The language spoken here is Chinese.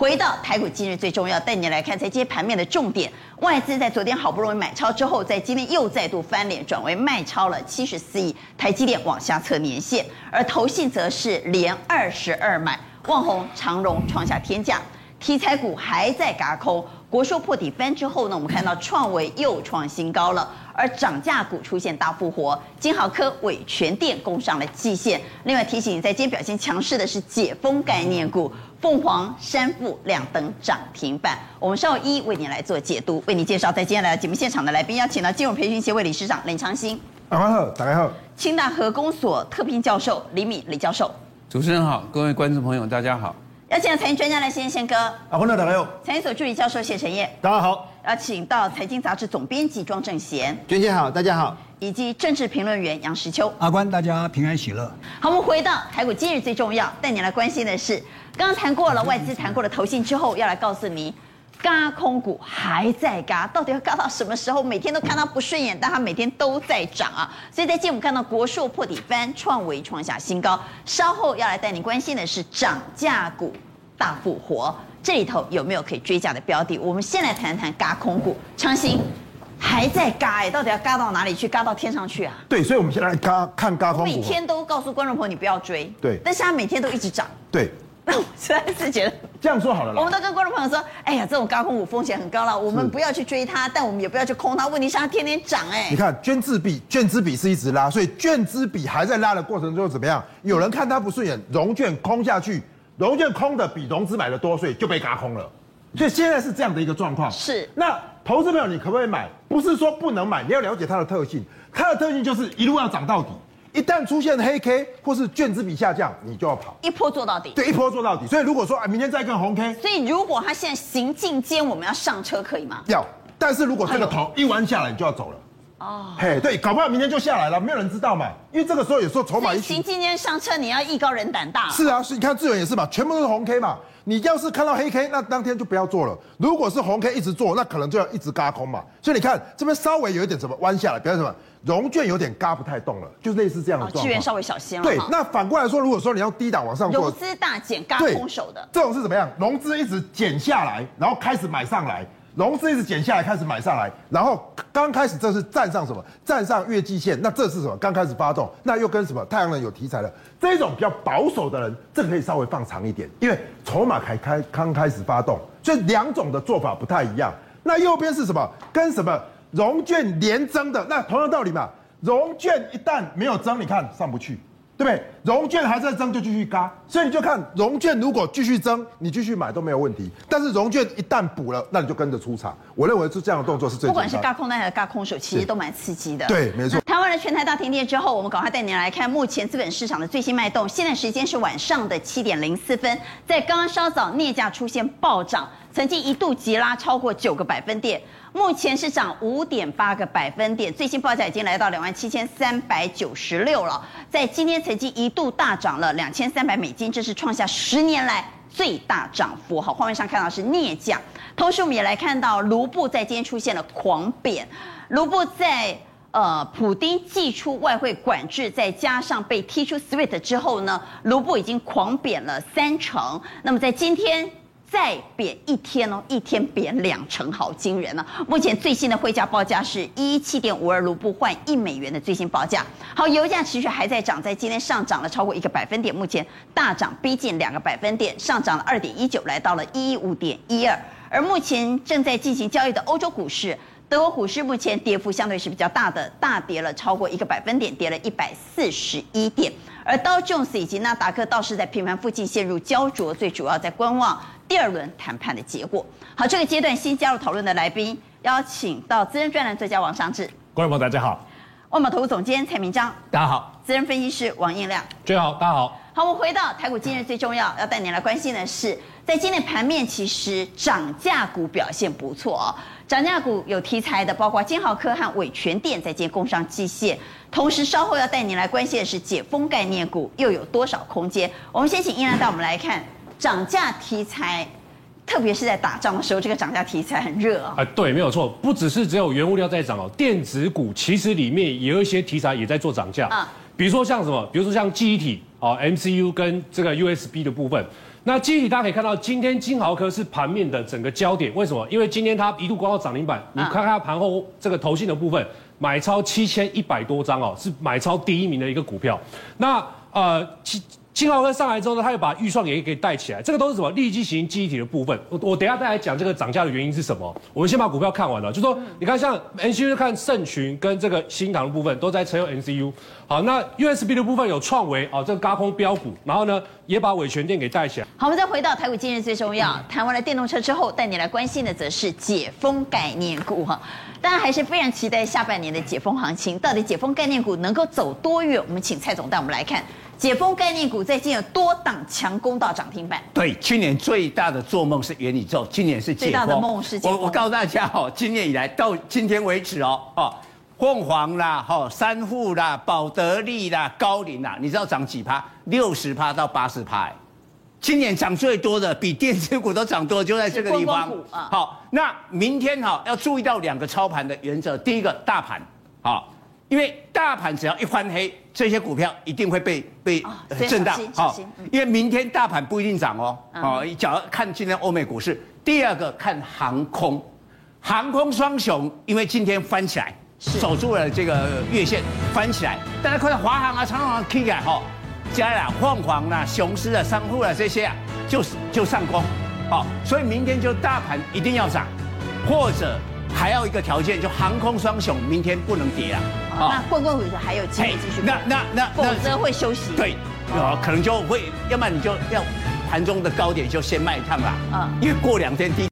回到台股今日最重要，带你来看在今天盘面的重点。外资在昨天好不容易买超之后，在今天又再度翻脸，转为卖超了七十四亿，台积电往下测年线，而投信则是连二十二买，旺宏、长荣创下天价，题材股还在嘎空。国寿破底翻之后呢，我们看到创维又创新高了，而涨价股出现大复活，金豪科、伟诠电攻上了季线。另外提醒你，在今天表现强势的是解封概念股，凤凰、山富两等涨停板。我们稍后一一为您来做解读，为您介绍在今天来到节目现场的来宾，邀请到金融培训协会理事长林长兴，大家好，大家好，清大核工所特聘教授李敏李教授，主持人好，各位观众朋友大家好。邀请财经专家来先宪哥，啊，欢迎大家好。财经所助理教授谢晨业，大家好。邀请到财经杂志总编辑庄正贤，娟姐好，大家好。以及政治评论员杨石秋，阿关大家平安喜乐。好，我们回到台股今日最重要，带你来关心的是，刚刚谈过了外资，谈过了投信之后，要来告诉你。嘎空股还在嘎，到底要嘎到什么时候？每天都看它不顺眼，但它每天都在涨啊！所以在今天我们看到国寿破底翻，创维创下新高。稍后要来带你关心的是涨价股大复活，这里头有没有可以追加的标的？我们先来谈谈嘎空股，长兴还在嘎哎，到底要嘎到哪里去？嘎到天上去啊？对，所以我们先来嘎看嘎空股。每天都告诉观众朋友你不要追，对，但是它每天都一直涨，对。那 我实在是觉得这样说好了，我们都跟观众朋友说，哎呀，这种嘎空股风险很高了，我们不要去追它，但我们也不要去空它。问题是它天天涨，哎，你看，券资比券资比是一直拉，所以券资比还在拉的过程中怎么样？有人看它不顺眼，融券空下去，融券空的比融资买的多，所以就被嘎空了。所以现在是这样的一个状况。是。那投资朋友，你可不可以买？不是说不能买，你要了解它的特性。它的特性就是一路要涨到底。一旦出现黑 K 或是券资比下降，你就要跑，一波做到底。对，一波做到底。所以如果说啊，明天再跟红 K，所以如果它现在行进间，我们要上车可以吗？要。但是如果这个头一弯下来，你就要走了。哦。嘿，对，搞不好明天就下来了，没有人知道嘛。因为这个时候有时候筹码一行今天上车，你要艺高人胆大。是啊，是，你看智远也是嘛，全部都是红 K 嘛。你要是看到黑 K，那当天就不要做了。如果是红 K 一直做，那可能就要一直嘎空嘛。所以你看这边稍微有一点什么弯下来，表示什么？融券有点嘎不太动了，就类似这样的状况。资源稍微小心了。对，那反过来说，如果说你要低档往上做，融资大减嘎空手的，这种是怎么样？融资一直减下来，然后开始买上来，融资一直减下来，开始买上来，然后刚开始这是站上什么？站上月季线，那这是什么？刚开始发动，那又跟什么？太阳能有题材的这种比较保守的人，这个可以稍微放长一点，因为筹码才开刚开始发动，所以两种的做法不太一样。那右边是什么？跟什么？融券连增的，那同样道理嘛，融券一旦没有增，你看上不去，对不对？融券还在增，就继续嘎，所以你就看融券如果继续增，你继续买都没有问题。但是融券一旦补了，那你就跟着出场。我认为是这样的动作是最的。不管是嘎空单还是嘎空手，其实都蛮刺激的。对，没错。台湾的全台大停电之后，我们赶快带您来看目前资本市场的最新脉动。现在时间是晚上的七点零四分，在刚刚稍早，镍价出现暴涨，曾经一度急拉超过九个百分点。目前是涨五点八个百分点，最新报价已经来到两万七千三百九十六了。在今天曾经一度大涨了两千三百美金，这是创下十年来最大涨幅。好，画面上看到是镍价，同时我们也来看到卢布在今天出现了狂贬。卢布在呃普丁祭出外汇管制，再加上被踢出 SWIFT 之后呢，卢布已经狂贬了三成。那么在今天。再贬一天哦，一天贬两成，好惊人呢、啊！目前最新的汇价报价是一七点五二卢布换一美元的最新报价。好，油价持续还在涨，在今天上涨了超过一个百分点，目前大涨逼近两个百分点，上涨了二点一九，来到了一一五点一二。而目前正在进行交易的欧洲股市，德国股市目前跌幅相对是比较大的，大跌了超过一个百分点，跌了一百四十一点。而道琼斯以及纳达克倒是在平盘附近陷入焦灼，最主要在观望。第二轮谈判的结果。好，这个阶段新加入讨论的来宾，邀请到资深专栏作家王尚志，观众朋友大家好；万宝投资总监蔡明章，大家好；资深分析师王应亮，大家好，大家好。好，我们回到台股今日最重要要带您来关心的是，在今天盘面其实涨价股表现不错哦，涨价股有题材的，包括金豪科和伟全电在建工商机械，同时稍后要带您来关心的是解封概念股又有多少空间？我们先请映亮带我们来看。涨价题材，特别是在打仗的时候，这个涨价题材很热啊。啊，对，没有错，不只是只有原物料在涨哦，电子股其实里面也有一些题材也在做涨价啊。比如说像什么，比如说像记忆体哦，MCU 跟这个 USB 的部分。那记忆体大家可以看到，今天金豪科是盘面的整个焦点，为什么？因为今天它一度高到涨停板，你看看它盘后这个投信的部分，买超七千一百多张哦，是买超第一名的一个股票。那呃，金豪科上来之后呢，他又把预算也给带起来，这个都是什么？利基型记忆体的部分。我我等一下再来讲这个涨价的原因是什么。我们先把股票看完了，就说你看像 NCU 看盛群跟这个新唐的部分都在持有 NCU。好，那 USB 的部分有创维哦，这个高空标股，然后呢也把伟诠电给带起来。好，我们再回到台股今日最重要，谈完了电动车之后，带你来关心的则是解封概念股哈。当然还是非常期待下半年的解封行情，到底解封概念股能够走多远？我们请蔡总带我们来看。解封概念股最近有多档强攻到涨停板。对，去年最大的做梦是元宇宙，今年是解封。最大的梦是解封。我我告诉大家哦，今年以来到今天为止哦，哦，凤凰啦，哈，三富啦，宝德利啦，高瓴啦，你知道涨几趴？六十趴到八十趴。今年涨最多的，比电子股都涨多，就在这个地方。好，那明天哈要注意到两个操盘的原则，第一个大盘，好。因为大盘只要一翻黑，这些股票一定会被被震荡。好，因为明天大盘不一定涨哦。哦，只要看今天欧美股市，第二个看航空，航空双雄，因为今天翻起来，守住了这个月线，翻起来。大家看到华航啊、长荣啊、K 啊，哈，加了凤凰啊、雄狮啊、商户啊这些啊，就就上攻。好，所以明天就大盘一定要涨，或者。还要一个条件，就航空双雄明天不能跌啊！那棍棍股还有机会继续，那那那否则会休息。对，哦，可能就会，要么你就要盘中的高点就先卖一趟啦。嗯，因为过两天低